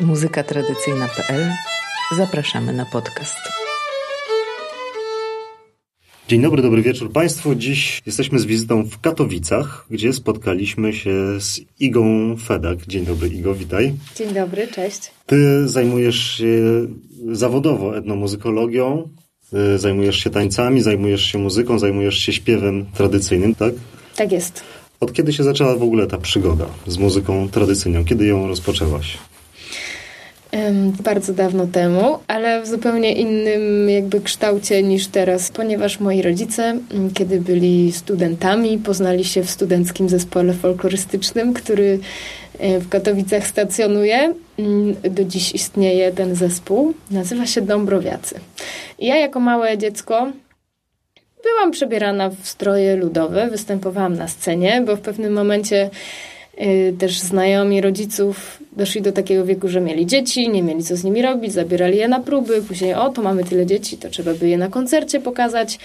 muzykatradycyjna.pl Zapraszamy na podcast. Dzień dobry, dobry wieczór Państwu. Dziś jesteśmy z wizytą w Katowicach, gdzie spotkaliśmy się z Igą Fedak. Dzień dobry Igo, witaj. Dzień dobry, cześć. Ty zajmujesz się zawodowo etnomuzykologią, y, zajmujesz się tańcami, zajmujesz się muzyką, zajmujesz się śpiewem tradycyjnym, tak? Tak jest. Od kiedy się zaczęła w ogóle ta przygoda z muzyką tradycyjną? Kiedy ją rozpoczęłaś? Bardzo dawno temu, ale w zupełnie innym jakby kształcie niż teraz, ponieważ moi rodzice, kiedy byli studentami, poznali się w studenckim zespole folklorystycznym, który e, w Katowicach stacjonuje. Do dziś istnieje ten zespół. Nazywa się Dąbrowiacy. Ja jako małe dziecko byłam przebierana w stroje ludowe, występowałam na scenie, bo w pewnym momencie y, też znajomi rodziców doszli do takiego wieku, że mieli dzieci, nie mieli co z nimi robić, zabierali je na próby, później o, to mamy tyle dzieci, to trzeba by je na koncercie pokazać.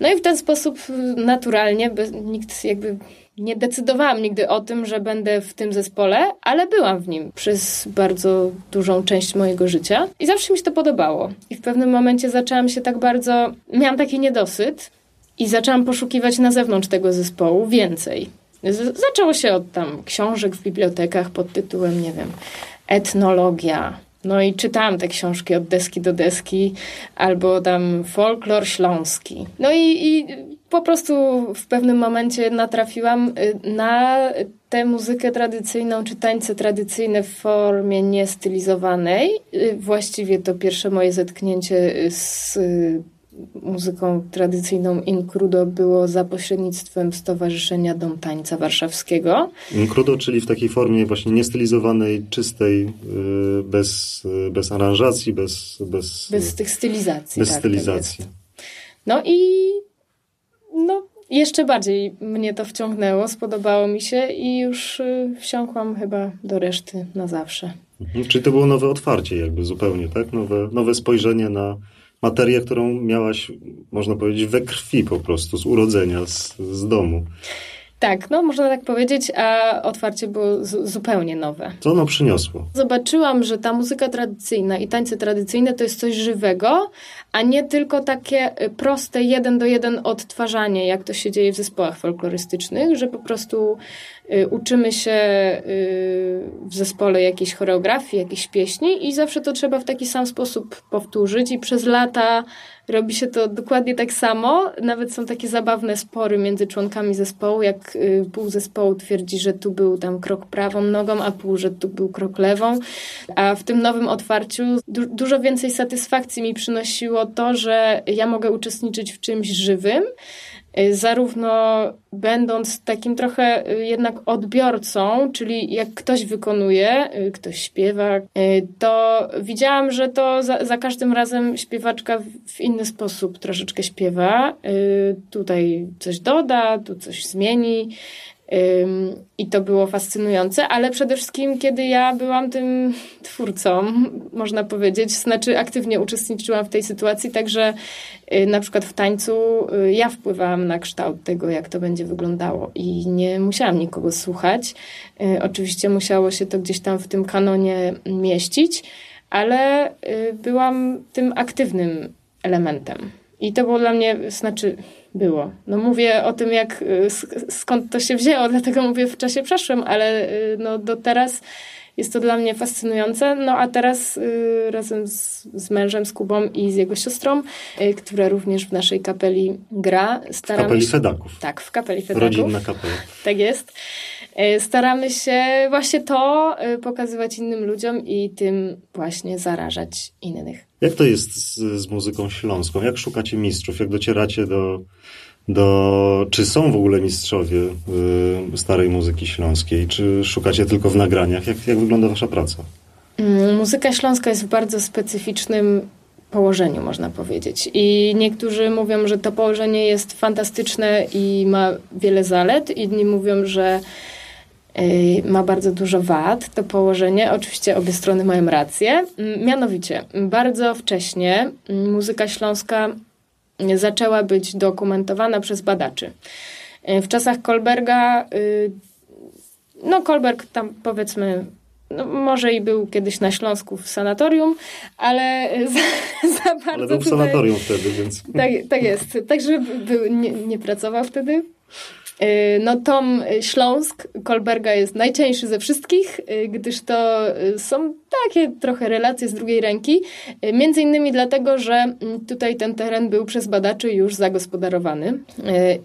No i w ten sposób naturalnie, bez, nikt jakby nie decydowałam nigdy o tym, że będę w tym zespole, ale byłam w nim przez bardzo dużą część mojego życia i zawsze mi się to podobało. I w pewnym momencie zaczęłam się tak bardzo, miałam taki niedosyt i zaczęłam poszukiwać na zewnątrz tego zespołu więcej. Z zaczęło się od tam książek w bibliotekach pod tytułem, nie wiem, etnologia, no i czytałam te książki od deski do deski, albo tam folklor śląski. No i, i po prostu w pewnym momencie natrafiłam y, na tę muzykę tradycyjną, czy tańce tradycyjne w formie niestylizowanej. Y, właściwie to pierwsze moje zetknięcie z muzyką tradycyjną Inkrudo było za pośrednictwem Stowarzyszenia Dom Tańca Warszawskiego. Inkrudo, czyli w takiej formie właśnie niestylizowanej, czystej, y, bez, y, bez aranżacji, bez... Bez, bez tych stylizacji. Bez tak, stylizacji. Tak no i no, jeszcze bardziej mnie to wciągnęło, spodobało mi się i już y, wsiąkłam chyba do reszty na zawsze. Mhm, czyli to było nowe otwarcie jakby zupełnie, tak? Nowe, nowe spojrzenie na materię, którą miałaś, można powiedzieć, we krwi po prostu, z urodzenia, z, z domu. Tak, no można tak powiedzieć, a otwarcie było zupełnie nowe. Co ono przyniosło? Zobaczyłam, że ta muzyka tradycyjna i tańce tradycyjne to jest coś żywego, a nie tylko takie y, proste jeden do jeden odtwarzanie, jak to się dzieje w zespołach folklorystycznych, że po prostu y, uczymy się y, w zespole jakiejś choreografii, jakiejś pieśni i zawsze to trzeba w taki sam sposób powtórzyć i przez lata robi się to dokładnie tak samo. Nawet są takie zabawne spory między członkami zespołu, jak y, pół zespołu twierdzi, że tu był tam krok prawą nogą, a pół, że tu był krok lewą. A w tym nowym otwarciu du dużo więcej satysfakcji mi przynosiło to, że ja mogę uczestniczyć w czymś żywym, zarówno będąc takim trochę y, jednak odbiorcą, czyli jak ktoś wykonuje, y, ktoś śpiewa, to widziałam, że to za, za każdym razem śpiewaczka w inny sposób troszeczkę śpiewa. Tutaj coś doda, tu coś zmieni. I to było fascynujące, ale przede wszystkim, kiedy ja byłam tym twórcą, można powiedzieć, znaczy aktywnie uczestniczyłam w tej sytuacji, także y, na przykład w tańcu y, ja wpływałam na kształt tego, jak to będzie wyglądało i nie musiałam nikogo słuchać. Y, oczywiście musiało się to gdzieś tam w tym kanonie mieścić, ale byłam tym aktywnym elementem. I to było dla mnie, znaczy było. No mówię o tym, jak, y, skąd to się wzięło, dlatego mówię w czasie przeszłym, ale y, no do teraz jest to dla mnie fascynujące. No a teraz y, razem z, z, mężem, z Kubą i z jego siostrą, y, która również w naszej kapeli gra. Staramy w kapeli Fedaków. Tak, w kapeli Fedaków. Rodzinna kapela. Tak jest. Y, staramy się właśnie to pokazywać innym ludziom i tym właśnie zarażać innych. Jak to jest z, z muzyką śląską? Jak szukacie mistrzów? Jak docieracie do do, czy są w ogóle mistrzowie y, starej muzyki śląskiej? Czy szukacie tylko w nagraniach? Jak, jak wygląda wasza praca? Mm, muzyka śląska jest w bardzo specyficznym położeniu, można powiedzieć. I niektórzy mówią, że to położenie jest fantastyczne i ma wiele zalet, inni mówią, że ma bardzo dużo wad to położenie. Oczywiście obie strony mają rację. Mianowicie, bardzo wcześnie muzyka śląska zaczęła być dokumentowana przez badaczy. W czasach Kolberga, y, no Kolberg tam powiedzmy no, może i był kiedyś na Śląsku w sanatorium, ale za, za bardzo Ale był w tutaj... sanatorium wtedy, więc... Tak, tak jest. Także nie, nie pracował wtedy. Y, no Tom Śląsk Kolberga jest najcieńszy ze wszystkich, y, gdyż to y, są takie trochę relacje z drugiej ręki. Między innymi dlatego, że mm, tutaj ten teren był przez badaczy już zagospodarowany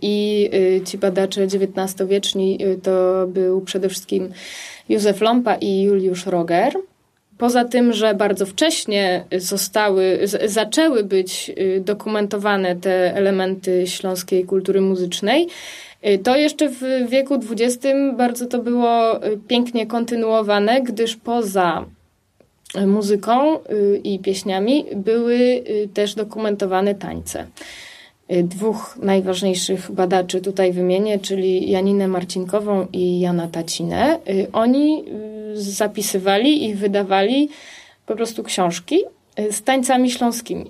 i ci badacze XIX-wieczni to był przede wszystkim Józef Lompa i Juliusz Roger. Poza tym, że bardzo wcześnie zostały, z, zaczęły być dokumentowane te elementy śląskiej kultury muzycznej, Y, to jeszcze w wieku XX bardzo to było y, pięknie kontynuowane, gdyż poza y, muzyką i pieśniami były też dokumentowane tańce. Dwóch najważniejszych badaczy tutaj wymienię, czyli Janinę Marcinkową i Jana Tacinę. Oni zapisywali i wydawali po prostu książki z tańcami śląskimi.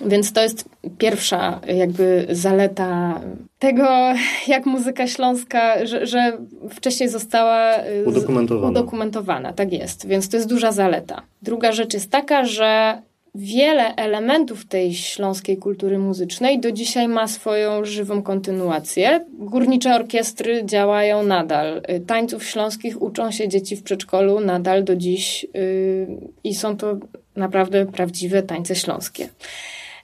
Więc to jest pierwsza jakby zaleta tego, jak muzyka śląska, że, że wcześniej została udokumentowana. udokumentowana. Tak jest, więc to jest duża zaleta. Druga rzecz jest taka, że wiele elementów tej śląskiej kultury muzycznej do dzisiaj ma swoją żywą kontynuację. Górnicze orkiestry działają nadal. Tańców śląskich uczą się dzieci w przedszkolu nadal do dziś yy, i są to naprawdę prawdziwe tańce śląskie.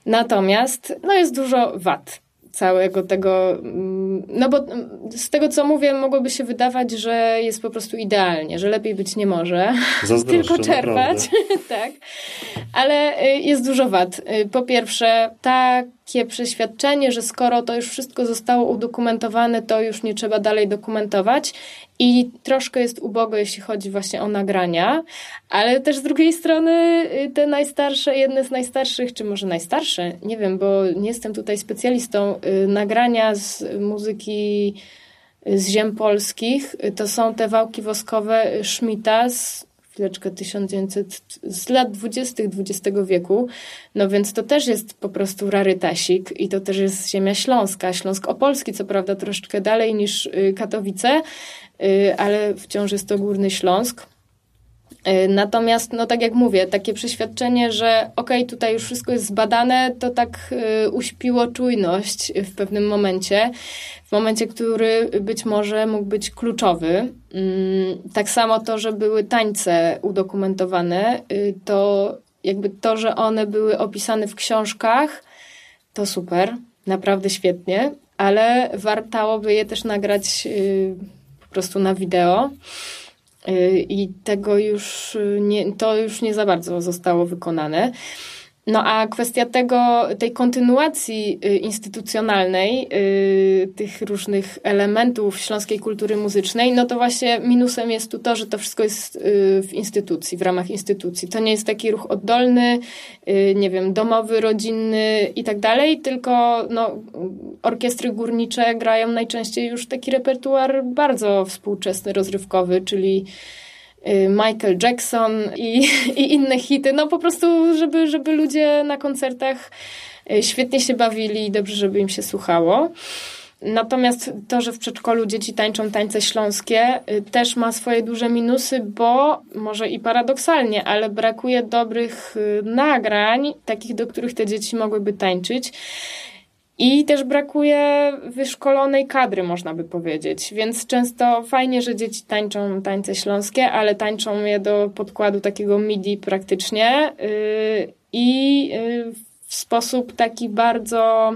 Natomiast no jest dużo wad całego tego, mm, no bo mm, z tego co mówię, mogłoby się wydawać, że jest po prostu idealnie, że lepiej być nie może, tylko czerpać, tak. Ale y, jest dużo wad. Y, po pierwsze, takie przeświadczenie, że skoro to już wszystko zostało udokumentowane, to już nie trzeba dalej dokumentować i troszkę jest ubogo, jeśli chodzi właśnie o nagrania, ale też z drugiej strony y, te najstarsze, jedne z najstarszych, czy może najstarsze, nie wiem, bo nie jestem tutaj specjalistą, y, nagrania z muzyki y, z ziem polskich, to są te wałki woskowe Schmidta z chwileczkę 1900, z lat 20. XX wieku, no więc to też jest po prostu rarytasik i to też jest ziemia śląska, Śląsk Opolski, co prawda troszeczkę dalej niż Katowice, ale wciąż jest to Górny Śląsk. Y, natomiast, no tak jak mówię, takie przeświadczenie, że okej, okay, tutaj już wszystko jest zbadane, to tak y, uśpiło czujność w pewnym momencie, w momencie, który być może mógł być kluczowy. Mm, tak samo to, że były tańce udokumentowane, to jakby to, że one były opisane w książkach, to super, naprawdę świetnie, ale wartałoby je też nagrać prostu na wideo. Y, I tego już nie, to już nie za bardzo zostało wykonane. No a kwestia tego, tej kontynuacji y, instytucjonalnej y, tych różnych elementów śląskiej kultury muzycznej, no to właśnie minusem jest tu to, że to wszystko jest y, w instytucji, w ramach instytucji. To nie jest taki ruch oddolny, nie wiem, domowy, rodzinny i tak dalej, tylko no, orkiestry górnicze grają najczęściej już taki repertuar bardzo współczesny, rozrywkowy, czyli Michael Jackson i, i inne hity. No po prostu, żeby, żeby ludzie na koncertach y, świetnie się bawili i dobrze, żeby im się słuchało. Natomiast to, że w przedszkolu dzieci tańczą tańce śląskie, y, też ma swoje duże minusy, bo może i paradoksalnie, ale brakuje dobrych nagrań, takich, do których te dzieci mogłyby tańczyć. I też brakuje wyszkolonej kadry, można by powiedzieć. Więc często fajnie, że dzieci tańczą tańce śląskie, ale tańczą je do podkładu takiego MIDI praktycznie yy, i yy, w sposób taki bardzo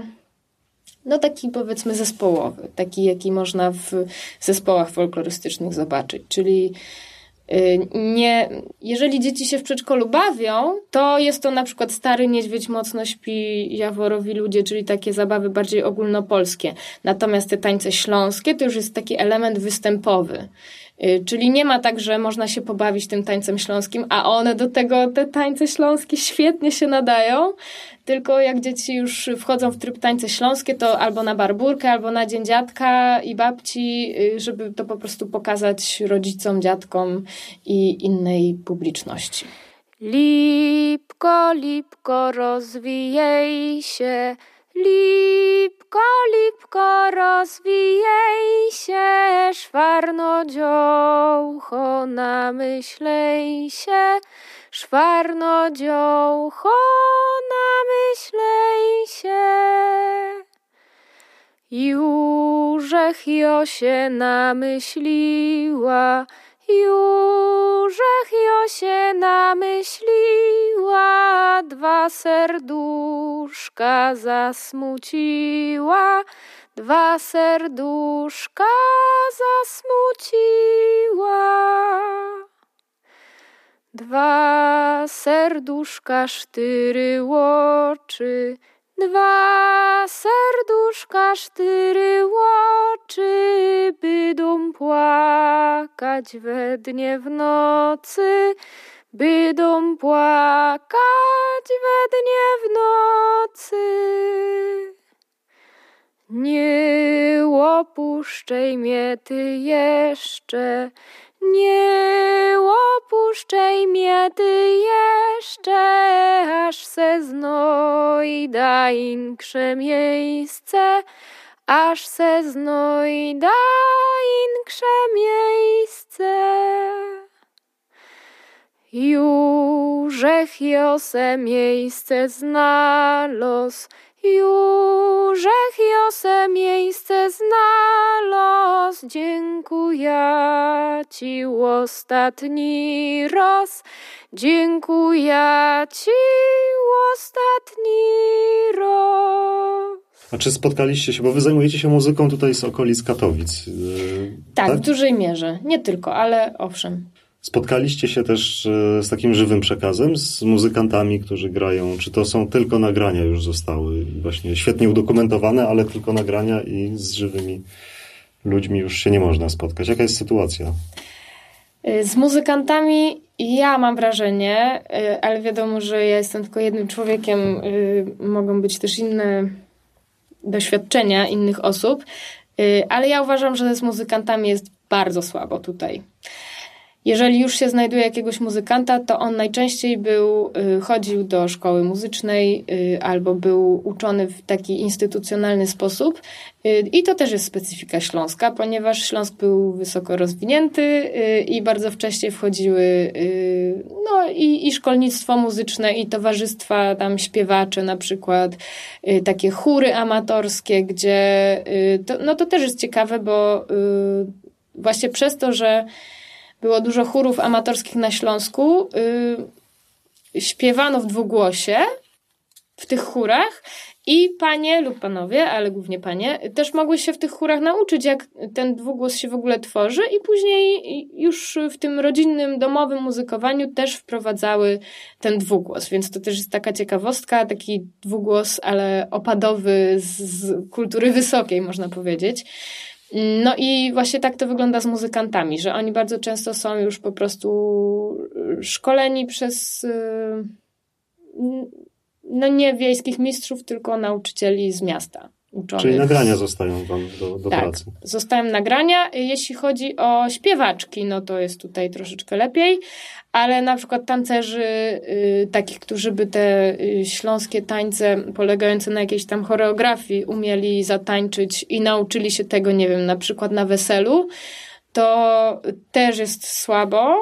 no taki powiedzmy zespołowy, taki jaki można w zespołach folklorystycznych zobaczyć, czyli nie, jeżeli dzieci się w przedszkolu bawią, to jest to na przykład Stary Niedźwiedź mocno śpi, Jaworowi ludzie, czyli takie zabawy bardziej ogólnopolskie. Natomiast te tańce śląskie to już jest taki element występowy. Y, czyli nie ma tak, że można się pobawić tym tańcem śląskim, a one do tego, te tańce śląskie świetnie się nadają, tylko jak dzieci już wchodzą w tryb tańce śląskie, to albo na barburkę, albo na dzień dziadka i babci, y, żeby to po prostu pokazać rodzicom, dziadkom i innej publiczności. Lipko, lipko, rozwijej się, Lipko, lipko, rozwijej się, szwarno dziołcho, namyślej się, szwarno dziołcho, namyślej się. Jużech Josie namyśliła, Jużech Josie namyśliła, dwa serduszka zasmuciła, dwa serduszka zasmuciła. Dwa serduszka sztyry łoczy, Dwa serduszka sztyry łoczy, bydą płakać we dnie w nocy, bydą płakać we dnie w nocy. Nie opuszczaj mnie ty jeszcze, nie opuszczaj mnie ty jeszcze, aż se znojda inkrze miejsce, aż se znojda inkrze miejsce. Jużech Jose miejsce znalazł, Jużech Jose miejsce znalazł, dziękuję Ci ostatni raz, dziękuję Ci ostatni raz. A czy spotkaliście się, bo wy zajmujecie się muzyką tutaj z okolic Katowic? Yy, tak, tak? w dużej mierze. Nie tylko, ale owszem. Spotkaliście się też e, z takim żywym przekazem, z muzykantami, którzy grają? Czy to są tylko nagrania już zostały? Właśnie świetnie udokumentowane, ale tylko nagrania i z żywymi ludźmi już się nie można spotkać. Jaka jest sytuacja? E, z muzykantami ja mam wrażenie, e, ale wiadomo, że ja jestem tylko jednym człowiekiem, mogą być też inne doświadczenia innych osób, ale ja uważam, że z muzykantami jest bardzo słabo tutaj jeżeli już się znajduje jakiegoś muzykanta, to on najczęściej był, y, chodził do szkoły muzycznej y, albo był uczony w taki instytucjonalny sposób. Y, I to też jest specyfika Śląska, ponieważ Śląsk był wysoko rozwinięty i bardzo wcześnie wchodziły no, i, i szkolnictwo muzyczne, i towarzystwa tam śpiewacze, na przykład takie chóry amatorskie, gdzie to, no to też jest ciekawe, bo właśnie przez to, że było dużo chórów amatorskich na Śląsku. Yy, śpiewano w dwugłosie w tych chórach i panie lub panowie, ale głównie panie, też mogły się w tych chórach nauczyć, jak ten dwugłos się w ogóle tworzy, i później już w tym rodzinnym, domowym muzykowaniu też wprowadzały ten dwugłos. Więc to też jest taka ciekawostka, taki dwugłos, ale opadowy z, z kultury wysokiej, można powiedzieć. No i właśnie tak to wygląda z muzykantami, że oni bardzo często są już po prostu szkoleni przez y, no nie wiejskich mistrzów, tylko nauczycieli z miasta. Uczonych. Czyli nagrania zostają wam do, do tak, pracy. Zostają nagrania. Jeśli chodzi o śpiewaczki, no to jest tutaj troszeczkę lepiej, ale na przykład tancerzy, y, takich, którzy by te y, śląskie tańce polegające na jakiejś tam choreografii umieli zatańczyć i nauczyli się tego, nie wiem, na przykład na weselu, to też jest słabo.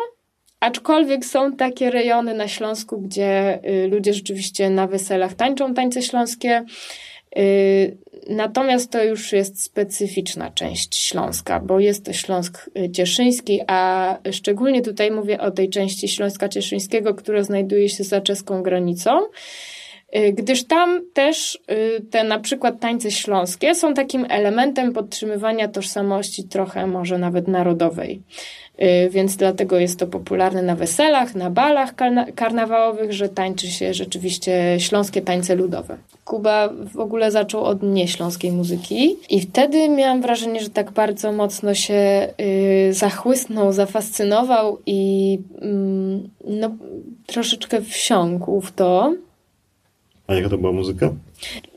Aczkolwiek są takie rejony na Śląsku, gdzie y, ludzie rzeczywiście na weselach tańczą tańce śląskie. Y, natomiast to już jest specyficzna część Śląska, bo jest to Śląsk y, Cieszyński, a szczególnie tutaj mówię o tej części Śląska Cieszyńskiego, która znajduje się za czeską granicą y, gdyż tam też te na przykład tańce śląskie są takim elementem podtrzymywania tożsamości trochę może nawet narodowej. Y, więc dlatego jest to popularne na weselach, na balach karnawałowych, że tańczy się rzeczywiście śląskie tańce ludowe. Kuba w ogóle zaczął od nieśląskiej muzyki i wtedy miałam wrażenie, że tak bardzo mocno się y, zachłysnął, zafascynował i mm, no, troszeczkę wsiąkł w to. A jaka to była muzyka?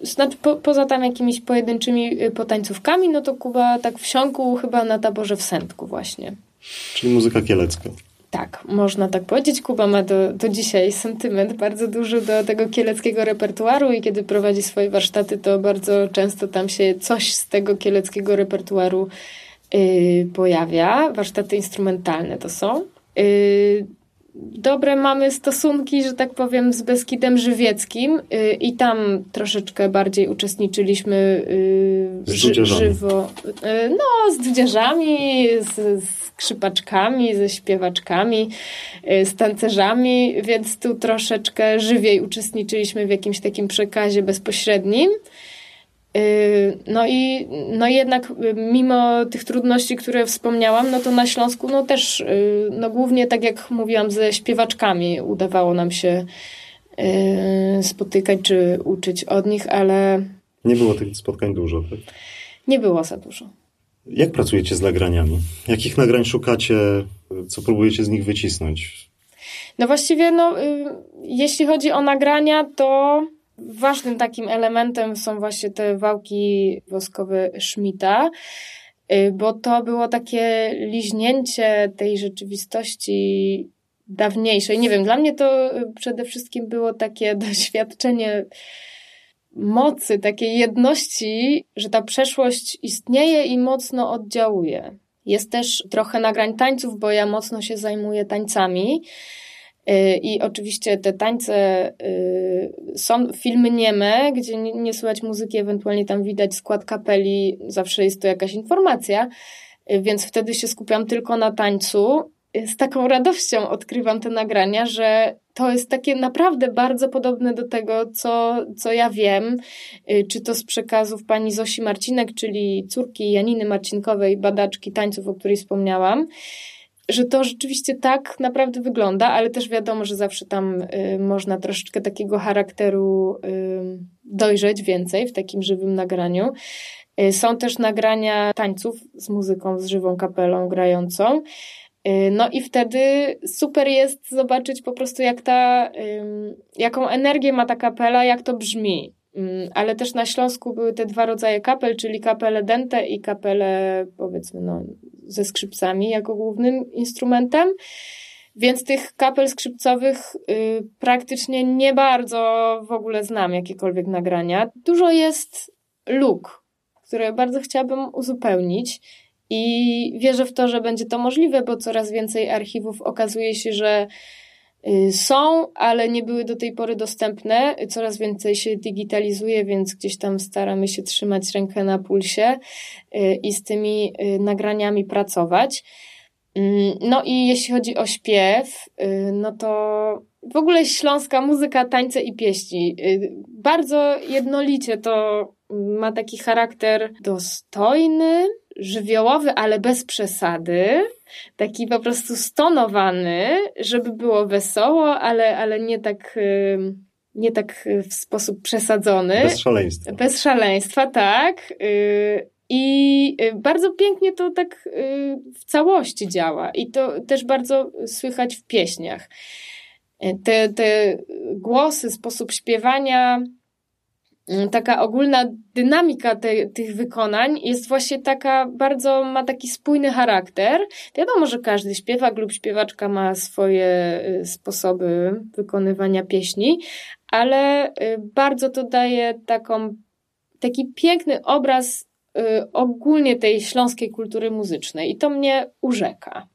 Znaczy, po, poza tam jakimiś pojedynczymi y, potańcówkami, no to Kuba tak wsiąkł chyba na taborze w Sędku właśnie. Czyli muzyka kielecka. Tak, można tak powiedzieć. Kuba ma do, do dzisiaj sentyment bardzo duży do tego kieleckiego repertuaru i kiedy prowadzi swoje warsztaty, to bardzo często tam się coś z tego kieleckiego repertuaru yy, pojawia. Warsztaty instrumentalne to są. Yy, dobre mamy stosunki, że tak powiem, z Beskidem Żywieckim yy, i tam troszeczkę bardziej uczestniczyliśmy z ży, żywo. Yy, no, z dudziarzami, z, z skrzypaczkami, ze śpiewaczkami, y, z tancerzami, więc tu troszeczkę żywiej uczestniczyliśmy w jakimś takim przekazie bezpośrednim. Y, no i no jednak y, mimo tych trudności, które wspomniałam, no to na Śląsku no też, no głównie tak jak mówiłam, ze śpiewaczkami udawało nam się spotykać czy uczyć od nich, ale... Nie było tych spotkań dużo, tak? Nie było za dużo. Jak pracujecie z nagraniami? Jakich nagrań szukacie? Co próbujecie z nich wycisnąć? No właściwie, no, y, jeśli chodzi o nagrania, to ważnym takim elementem są właśnie te wałki woskowe Schmidta, y, bo to było takie liźnięcie tej rzeczywistości dawniejszej. Nie wiem, dla mnie to y, przede wszystkim było takie doświadczenie mocy, takiej jedności, że ta przeszłość istnieje i mocno oddziałuje. Jest też trochę nagrań tańców, bo ja mocno się zajmuję tańcami. Y, I oczywiście te tańce y, są filmy nieme, gdzie nie słychać muzyki, ewentualnie tam widać skład kapeli, zawsze jest to jakaś informacja, y, więc wtedy się skupiam tylko na tańcu. Z taką radością odkrywam te nagrania, że to jest takie naprawdę bardzo podobne do tego, co, co ja wiem, czy to z przekazów pani Zosi Marcinek, czyli córki Janiny Marcinkowej, badaczki tańców, o której wspomniałam, że to rzeczywiście tak naprawdę wygląda, ale też wiadomo, że zawsze tam y, można troszeczkę takiego charakteru y, dojrzeć więcej w takim żywym nagraniu. Y, są też nagrania tańców z muzyką, z żywą kapelą grającą. Y, no i wtedy super jest zobaczyć po prostu, jak ta, jaką energię ma ta kapela, jak to brzmi. Ale też na Śląsku były te dwa rodzaje kapel, czyli kapele dente i kapele, powiedzmy, no, ze skrzypcami jako głównym instrumentem. Więc tych kapel skrzypcowych y, praktycznie nie bardzo w ogóle znam jakiekolwiek nagrania. Dużo jest luk, które bardzo chciałabym uzupełnić. I wierzę w to, że będzie to możliwe, bo coraz więcej archiwów okazuje się, że są, ale nie były do tej pory dostępne. Coraz więcej się digitalizuje, więc gdzieś tam staramy się trzymać rękę na pulsie y, i z tymi y, nagraniami pracować. Mm, no i jeśli chodzi o śpiew, no to w ogóle śląska muzyka, tańce i pieśni. Bardzo jednolicie to ma taki charakter dostojny, żywiołowy, ale bez przesady. Taki po prostu stonowany, żeby było wesoło, ale, ale nie tak nie tak w sposób przesadzony. Bez szaleństwa. Bez szaleństwa, tak. Y, I y, bardzo pięknie to tak y, w całości działa. I to też bardzo słychać w pieśniach. Te, te głosy, sposób śpiewania taka ogólna dynamika te, tych wykonań jest właśnie taka, bardzo ma taki spójny charakter. Wiadomo, że każdy śpiewak lub śpiewaczka ma swoje y, sposoby wykonywania pieśni, ale y, bardzo to daje taką, taki piękny obraz y, ogólnie tej śląskiej kultury muzycznej i to mnie urzeka.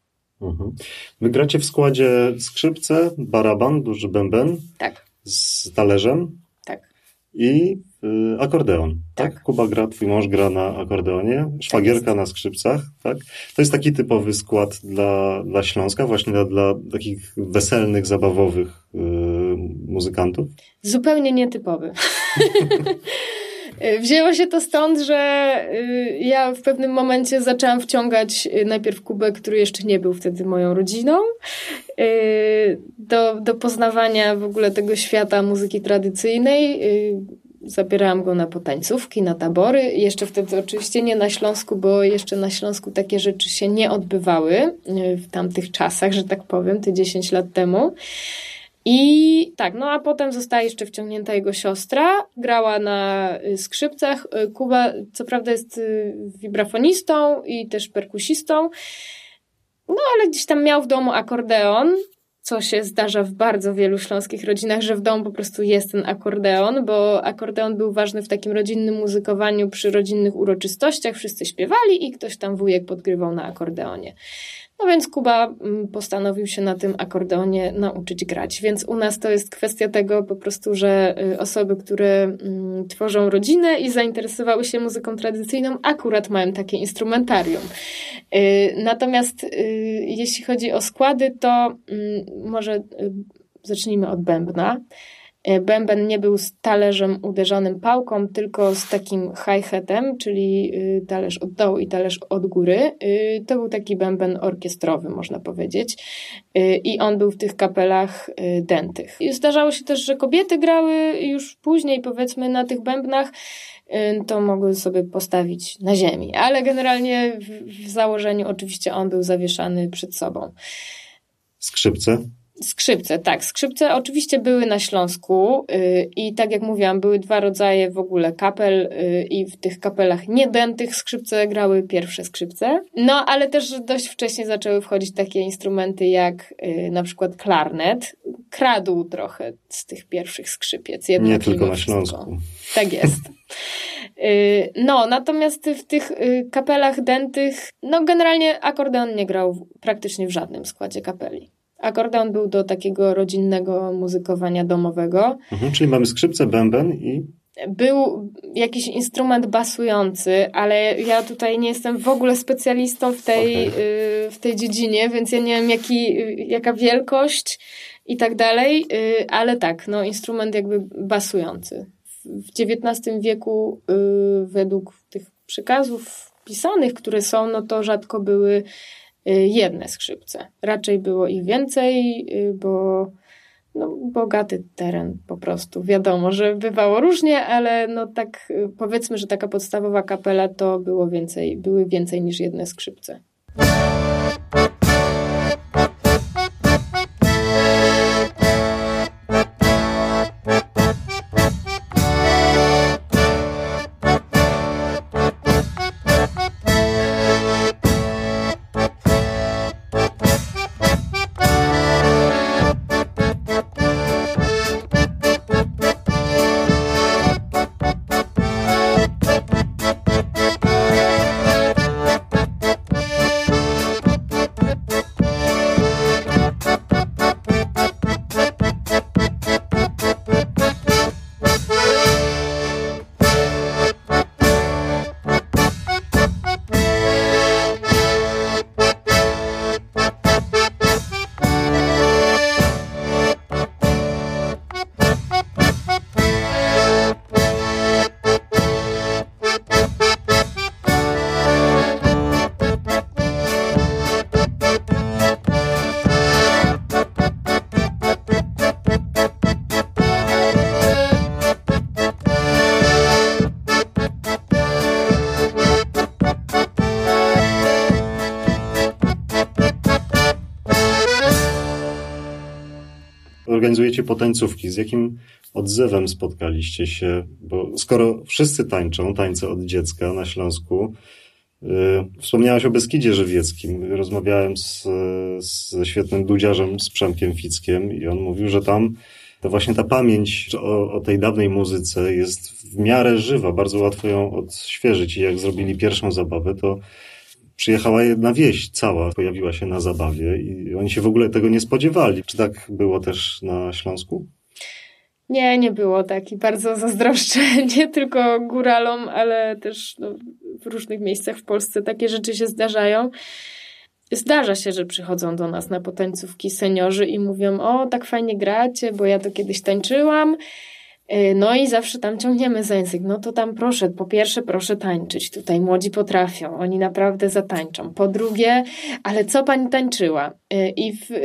Mhm. Wy gracie w składzie skrzypce, baraban, duży bęben. Tak. Z talerzem i y, akordeon. Tak. tak. Kuba gra, twój mąż gra na akordeonie, szwagierka tak na skrzypcach, tak? To jest taki typowy skład dla, dla Śląska, właśnie dla, dla takich weselnych, zabawowych y, muzykantów? Zupełnie nietypowy. Wzięło się to stąd, że y, ja w pewnym momencie zaczęłam wciągać y, najpierw Kubę, który jeszcze nie był wtedy moją rodziną, y, do, do poznawania w ogóle tego świata muzyki tradycyjnej. Zabierałam go na potańcówki, na tabory. Jeszcze wtedy oczywiście nie na Śląsku, bo jeszcze na Śląsku takie rzeczy się nie odbywały w tamtych czasach, że tak powiem, te 10 lat temu. I tak, no a potem została jeszcze wciągnięta jego siostra, grała na y, skrzypcach. Y, Kuba, co prawda, jest y, wibrafonistą i też perkusistą. No ale gdzieś tam miał w domu akordeon, co się zdarza w bardzo wielu śląskich rodzinach, że w domu po prostu jest ten akordeon, bo akordeon był ważny w takim rodzinnym muzykowaniu przy rodzinnych uroczystościach. Wszyscy śpiewali i ktoś tam wujek podgrywał na akordeonie. No więc Kuba mm, postanowił się na tym akordeonie nauczyć grać. Więc u nas to jest kwestia tego po prostu, że y, osoby, które mm, tworzą rodzinę i zainteresowały się muzyką tradycyjną, akurat mają takie instrumentarium. Y, natomiast y, jeśli chodzi o składy, to mm, może zacznijmy od bębna. E, bęben nie był z talerzem uderzonym pałką, tylko z takim hi-hatem, czyli y, talerz od dołu i talerz od góry. Y, to był taki bęben orkiestrowy, można powiedzieć. Y, I on był w tych kapelach dętych. Zdarzało się też, że kobiety grały już później, powiedzmy, na tych bębnach to mogły sobie postawić na ziemi. Ale generalnie w, w założeniu oczywiście on był zawieszany przed sobą. Skrzypce? Skrzypce, tak. Skrzypce oczywiście były na Śląsku yy, i tak jak mówiłam, były dwa rodzaje w ogóle kapel yy, i w tych kapelach niedętych skrzypce grały pierwsze skrzypce. No, ale też dość wcześnie zaczęły wchodzić takie instrumenty jak yy, na przykład klarnet. Kradł trochę z tych pierwszych skrzypiec. Nie tylko na Śląsku. Tak jest. Y, no, natomiast w tych y, kapelach dętych, no generalnie akordeon nie grał praktycznie w żadnym składzie kapeli. Akordeon był do takiego rodzinnego muzykowania domowego. Mhm, czyli mamy skrzypce, bęben i był jakiś instrument basujący, ale ja tutaj nie jestem w ogóle specjalistą w tej, okay. w tej dziedzinie, więc ja nie wiem jaki, jaka wielkość i tak dalej, y, ale tak, no instrument jakby basujący. W XIX wieku y, według tych przekazów pisanych, które są, no to rzadko były Y, jedne skrzypce. Raczej było ich więcej, y, bo no, bogaty teren po prostu. Wiadomo, że bywało różnie, ale no tak y, powiedzmy, że taka podstawowa kapela to było więcej, były więcej niż jedne skrzypce. Organizujecie potańcówki. Z jakim odzewem spotkaliście się? Bo skoro wszyscy tańczą, tańce od dziecka na Śląsku, yy, wspomniałaś o Beskidzie Żywieckim. Rozmawiałem z, z świetnym dudziarzem, z Przemkiem Fickiem i on mówił, że tam to właśnie ta pamięć o, o, tej dawnej muzyce jest w miarę żywa, bardzo łatwo ją odświeżyć i jak zrobili pierwszą zabawę, to przyjechała jedna wieś cała, pojawiła się na zabawie i oni się w ogóle tego nie spodziewali. Czy tak było też na Śląsku? Nie, nie było tak i bardzo zazdroszczę nie tylko góralom, ale też no, w różnych miejscach w Polsce takie rzeczy się zdarzają. Zdarza się, że przychodzą do nas na potańcówki seniorzy i mówią: O, tak fajnie gracie, bo ja to kiedyś tańczyłam no i zawsze tam ciągniemy za język. No to tam proszę, po pierwsze proszę tańczyć. Tutaj młodzi potrafią, oni naprawdę zatańczą. Po drugie, ale co pani tańczyła? E, I w e,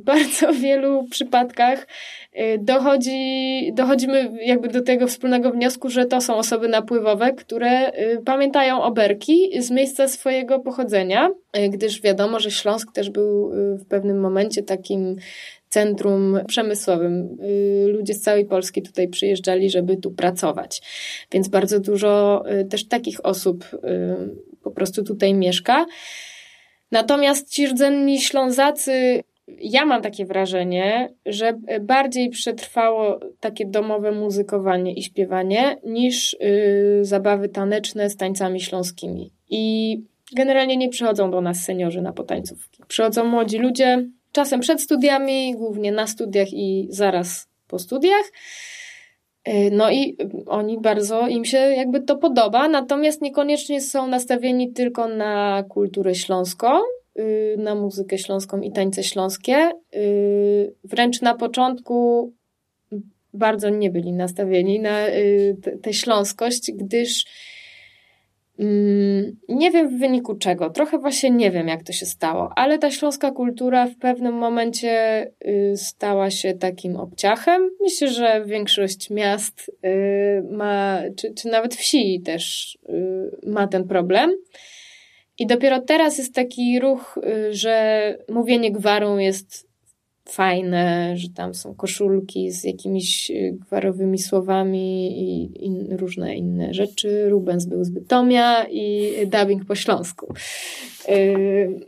bardzo wielu przypadkach dochodzi, dochodzimy jakby do tego wspólnego wniosku, że to są osoby napływowe, które pamiętają oberki z miejsca swojego pochodzenia, gdyż wiadomo, że Śląsk też był w pewnym momencie takim centrum przemysłowym. Y, ludzie z całej Polski tutaj przyjeżdżali, żeby tu pracować. Więc bardzo dużo y, też takich osób y, po prostu tutaj mieszka. Natomiast ci rdzenni Ślązacy, ja mam takie wrażenie, że bardziej przetrwało takie domowe muzykowanie i śpiewanie niż zabawy taneczne z tańcami śląskimi. I generalnie nie przychodzą do nas seniorzy na potańcówki. Przychodzą młodzi ludzie, czasem przed studiami, głównie na studiach i zaraz po studiach. Y, no i oni bardzo im się jakby to podoba, natomiast niekoniecznie są nastawieni tylko na kulturę śląską, y, na muzykę śląską i tańce śląskie. Y, wręcz na początku bardzo nie byli nastawieni na tę śląskość, gdyż nie wiem w wyniku czego, trochę właśnie nie wiem, jak to się stało, ale ta śląska kultura w pewnym momencie y, stała się takim obciachem. Myślę, że większość miast y, ma, czy, czy nawet wsi też y, ma ten problem. I dopiero teraz jest taki ruch, że mówienie gwarą jest fajne, że tam są koszulki z jakimiś y, gwarowymi słowami i, i różne inne rzeczy. Rubens był z Bytomia i dubbing po śląsku. Y,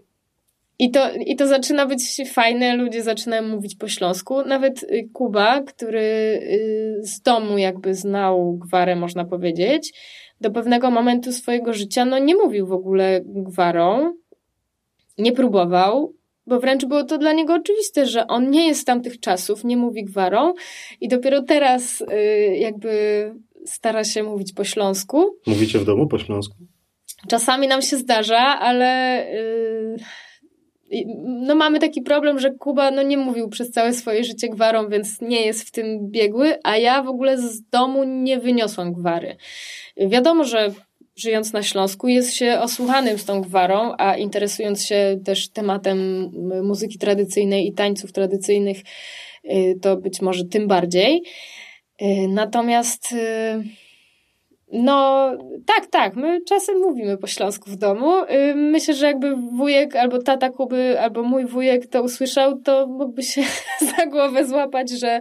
I to, I to zaczyna być fajne, ludzie zaczynają mówić po śląsku. Nawet y, Kuba, który z domu jakby znał gwarę, można powiedzieć, do pewnego momentu swojego życia no nie mówił w ogóle gwarą, nie próbował, bo wręcz było to dla niego oczywiste, że on nie jest z tamtych czasów, nie mówi gwarą i dopiero teraz y, jakby stara się mówić po śląsku. Mówicie w domu po śląsku? Czasami nam się zdarza, ale y, no mamy taki problem, że Kuba no nie mówił przez całe swoje życie gwarą, więc nie jest w tym biegły, a ja w ogóle z domu nie wyniosłam gwary. Wiadomo, że żyjąc na Śląsku, jest się osłuchanym z tą gwarą, a interesując się też tematem muzyki tradycyjnej i tańców tradycyjnych, y, to być może tym bardziej. Y, natomiast y, no, tak, tak, my czasem mówimy po śląsku w domu. Myślę, że jakby wujek albo tata Kuby, albo mój wujek to usłyszał, to mógłby się za głowę złapać, że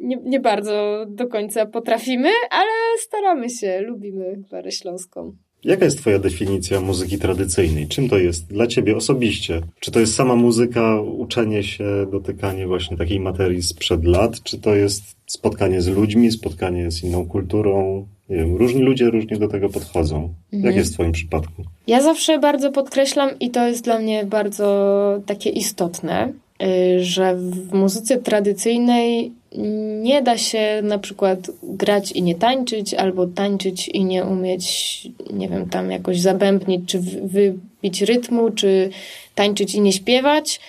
nie, nie bardzo do końca potrafimy, ale staramy się, lubimy gwarę śląską. Jaka jest Twoja definicja muzyki tradycyjnej? Czym to jest dla Ciebie osobiście? Czy to jest sama muzyka, uczenie się, dotykanie właśnie takiej materii sprzed lat? Czy to jest spotkanie z ludźmi, spotkanie z inną kulturą? Nie wiem, różni ludzie różnie do tego podchodzą. Mhm. Jak jest w Twoim przypadku? Ja zawsze bardzo podkreślam i to jest dla mnie bardzo takie istotne, że w muzyce tradycyjnej nie da się na przykład grać i nie tańczyć, albo tańczyć i nie umieć, nie wiem, tam jakoś zabębnić, czy wybić rytmu, czy tańczyć i nie śpiewać.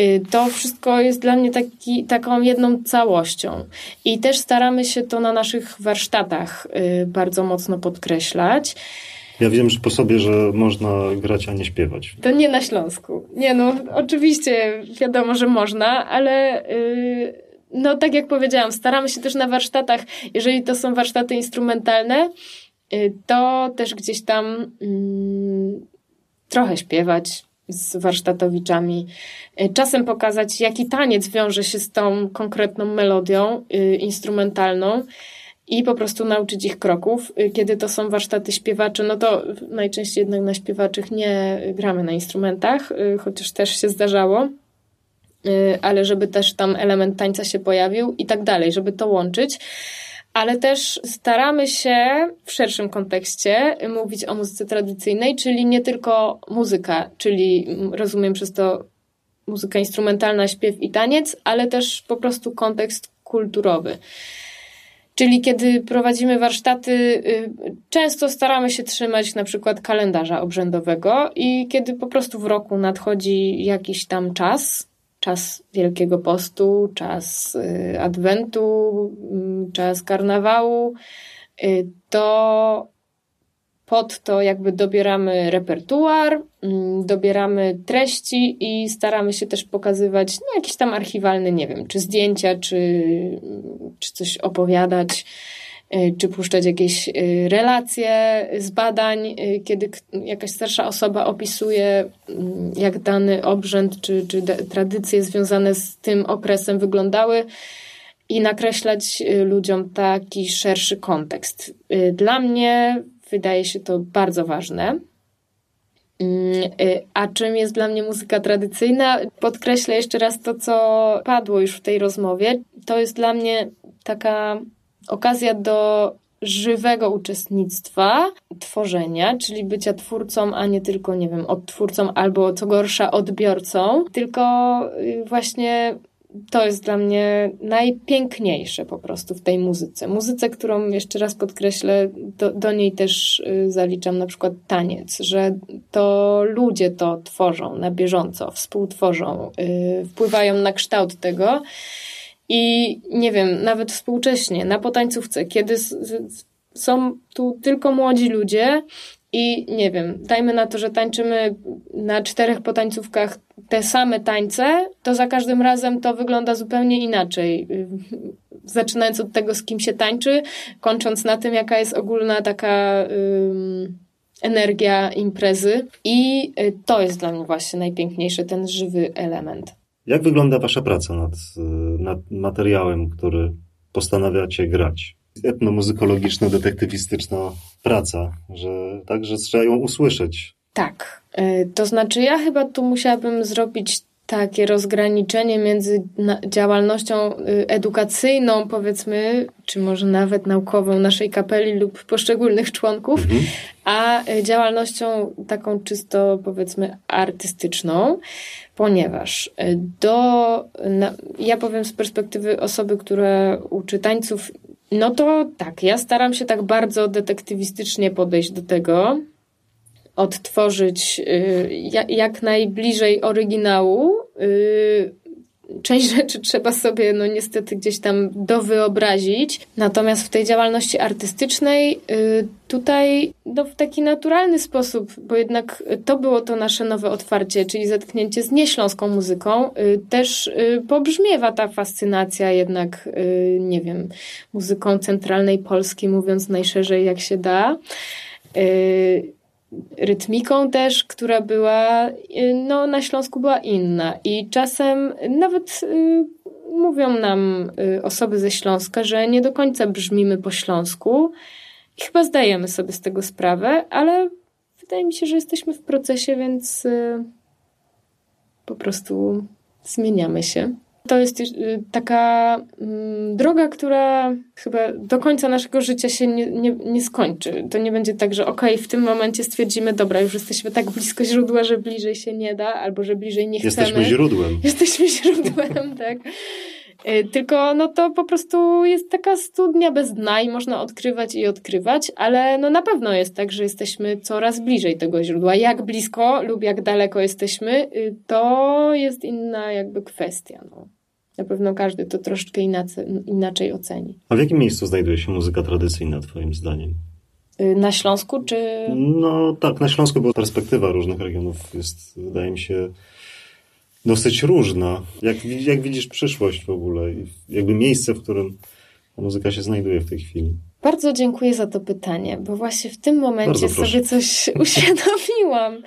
Y, to wszystko jest dla mnie taki, taką jedną całością. I też staramy się to na naszych warsztatach y, bardzo mocno podkreślać. Ja wiem że po sobie, że można grać, a nie śpiewać. To nie na Śląsku. Nie no, oczywiście wiadomo, że można, ale yy, no tak jak powiedziałam, staramy się też na warsztatach, jeżeli to są warsztaty instrumentalne, y, to też gdzieś tam mm, trochę śpiewać z warsztatowiczami. Y, czasem pokazać, jaki taniec wiąże się z tą konkretną melodią y, instrumentalną i po prostu nauczyć ich kroków. Kiedy to są warsztaty śpiewaczy, no to najczęściej jednak na śpiewaczych nie gramy na instrumentach, chociaż też się zdarzało. Y, ale żeby też tam element tańca się pojawił i tak dalej, żeby to łączyć. Ale też staramy się w szerszym kontekście mówić o muzyce tradycyjnej, czyli nie tylko muzyka, czyli rozumiem przez to muzyka instrumentalna, śpiew i taniec, ale też po prostu kontekst kulturowy. Czyli kiedy prowadzimy warsztaty, y, często staramy się trzymać na przykład kalendarza obrzędowego i kiedy po prostu w roku nadchodzi jakiś tam czas, czas Wielkiego Postu, czas y, Adwentu, mm, czas karnawału, y, to pod to jakby dobieramy repertuar, mm, dobieramy treści i staramy się też pokazywać no, jakieś tam archiwalne, nie wiem, czy zdjęcia, czy, czy coś opowiadać Y, czy puszczać jakieś y, relacje z badań, y, kiedy jakaś starsza osoba opisuje, mm, jak dany obrzęd czy, czy tradycje związane z tym okresem wyglądały i nakreślać ludziom taki szerszy kontekst. Dla mnie wydaje się to bardzo ważne. Mm, y, a czym jest dla mnie muzyka tradycyjna? Podkreślę jeszcze raz to, co padło już w tej rozmowie. To jest dla mnie taka okazja do żywego uczestnictwa, tworzenia, czyli bycia twórcą, a nie tylko, nie wiem, odtwórcą albo co gorsza odbiorcą, tylko y, właśnie to jest dla mnie najpiękniejsze po prostu w tej muzyce. Muzyce, którą jeszcze raz podkreślę, do, do niej też y, zaliczam na przykład taniec, że to ludzie to tworzą na bieżąco, współtworzą, yy, wpływają na kształt tego. I nie wiem, nawet współcześnie, na potańcówce, kiedy są tu tylko młodzi ludzie i nie wiem, dajmy na to, że tańczymy na czterech potańcówkach te same tańce, to za każdym razem to wygląda zupełnie inaczej. Zaczynając od tego, z kim się tańczy, kończąc na tym, jaka jest ogólna taka energia imprezy. I y, to jest dla mnie właśnie najpiękniejszy, ten żywy element. Jak wygląda Wasza praca nad, nad materiałem, który postanawiacie grać? Etnomuzykologiczno-detektywistyczna praca, że także trzeba ją usłyszeć. Tak. Y, to znaczy, ja chyba tu musiałabym zrobić takie rozgraniczenie między działalnością y, edukacyjną, powiedzmy, czy może nawet naukową naszej kapeli lub poszczególnych członków, mhm. a y, działalnością taką czysto, powiedzmy, artystyczną, ponieważ do, ja powiem z perspektywy osoby, która uczy tańców, no to tak, ja staram się tak bardzo detektywistycznie podejść do tego, odtworzyć y, jak najbliżej oryginału. Y, część rzeczy trzeba sobie, no niestety, gdzieś tam dowyobrazić. Natomiast w tej działalności artystycznej, y, tutaj no, w taki naturalny sposób, bo jednak to było to nasze nowe otwarcie, czyli zetknięcie z nieśląską muzyką, też pobrzmiewa ta fascynacja jednak, nie wiem, muzyką centralnej Polski, mówiąc najszerzej jak się da rytmiką też, która była, y, no na Śląsku była inna i czasem nawet y, mówią nam y, osoby ze Śląska, że nie do końca brzmimy po śląsku chyba zdajemy sobie z tego sprawę, ale wydaje mi się, że jesteśmy w procesie, więc po prostu zmieniamy się. To jest y, taka mm, droga, która chyba do końca naszego życia się nie, nie, nie skończy. To nie będzie tak, że okej, okay, w tym momencie stwierdzimy, dobra, już jesteśmy tak blisko źródła, że bliżej się nie da, albo że bliżej nie chcemy. Jesteśmy źródłem. Jesteśmy źródłem, tak. Y, tylko no to po prostu jest taka studnia bez dna i można odkrywać i odkrywać, ale no na pewno jest tak, że jesteśmy coraz bliżej tego źródła. Jak blisko lub jak daleko jesteśmy, y, to jest inna jakby kwestia. No. Na pewno każdy to troszeczkę inaczej, inaczej oceni. A w jakim miejscu znajduje się muzyka tradycyjna, Twoim zdaniem? Y, na Śląsku, czy. No tak, na Śląsku, bo perspektywa różnych regionów jest, wydaje mi się, dosyć różna. Jak, jak widzisz przyszłość w ogóle? Jakby miejsce, w którym ta muzyka się znajduje w tej chwili? Bardzo dziękuję za to pytanie, bo właśnie w tym momencie sobie coś uświadomiłam.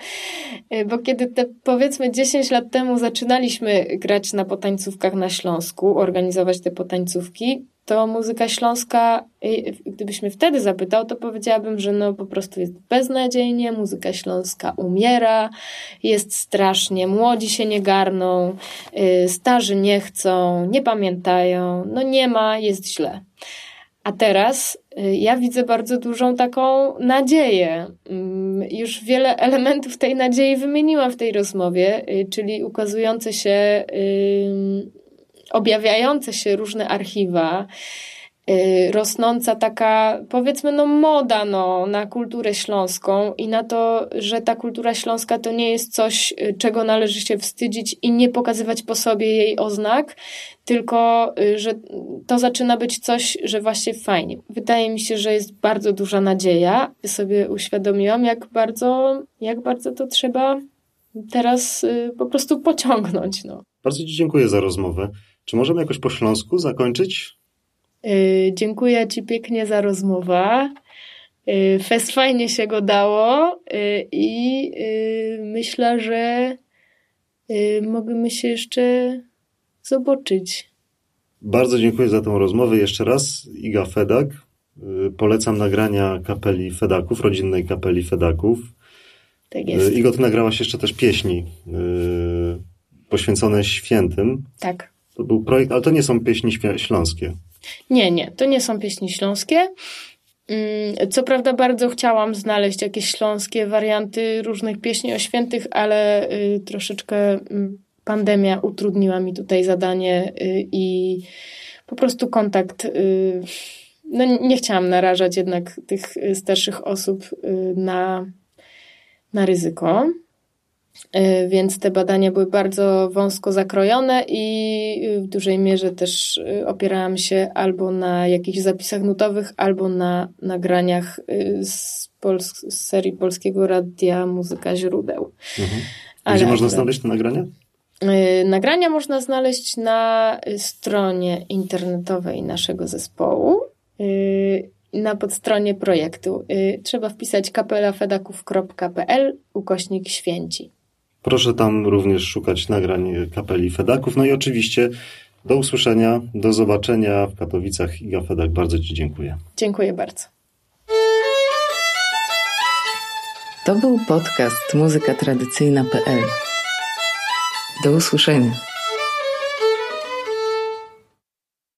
Y, bo kiedy te powiedzmy 10 lat temu zaczynaliśmy grać na potańcówkach na Śląsku, organizować te potańcówki, to muzyka śląska, y, gdybyś mnie wtedy zapytał, to powiedziałabym, że no po prostu jest beznadziejnie, muzyka śląska umiera, jest strasznie, młodzi się nie garną, y, starzy nie chcą, nie pamiętają, no nie ma, jest źle. A teraz y, ja widzę bardzo dużą taką nadzieję. Mm, już wiele elementów tej nadziei wymieniłam w tej rozmowie, czyli ukazujące się objawiające się różne archiwa, y, rosnąca taka, powiedzmy, no moda no, na kulturę śląską i na to, że ta kultura śląska to nie jest coś, y, czego należy się wstydzić i nie pokazywać po sobie jej oznak, tylko y, że to zaczyna być coś, że właśnie fajnie. Wydaje mi się, że jest bardzo duża nadzieja. Sobie uświadomiłam, jak bardzo, jak bardzo to trzeba teraz po prostu pociągnąć. No. Bardzo Ci dziękuję za rozmowę. Czy możemy jakoś po śląsku zakończyć? Yy, dziękuję Ci pięknie za rozmowę. Yy, fest fajnie się go dało yy, i yy, myślę, że yy, możemy się jeszcze zobaczyć. Bardzo dziękuję za tą rozmowę. Jeszcze raz Iga Fedak. Yy, polecam nagrania kapeli Fedaków, rodzinnej kapeli Fedaków. Tak jest. Igo, ty nagrałaś jeszcze też pieśni poświęcone świętym. Tak. To był projekt, ale to nie są pieśni śląskie. Nie, nie, to nie są pieśni śląskie. Mm, co prawda bardzo chciałam znaleźć jakieś śląskie warianty różnych pieśni o świętych, ale y, troszeczkę mm, pandemia utrudniła mi tutaj zadanie y, i po prostu kontakt. Y, no nie chciałam narażać jednak tych starszych osób na, na ryzyko. E, więc te badania były bardzo wąsko zakrojone i w dużej mierze też e, opierałam się albo na jakichś zapisach nutowych, albo na nagraniach z, Pols- z serii Polskiego Radia Muzyka Źródeł. Mhm. Gdzie Ale można znaleźć te nagrania? Nagrania można znaleźć na stronie internetowej naszego zespołu na podstronie projektu. Trzeba wpisać kapelafedaków.pl ukośnik święci. Proszę tam również szukać nagrań kapeli Fedaków. No i oczywiście do usłyszenia, do zobaczenia w Katowicach. Iga Fedak, bardzo Ci dziękuję. Dziękuję bardzo. To był podcast muzykatradycyjna.pl. Do usłyszenia.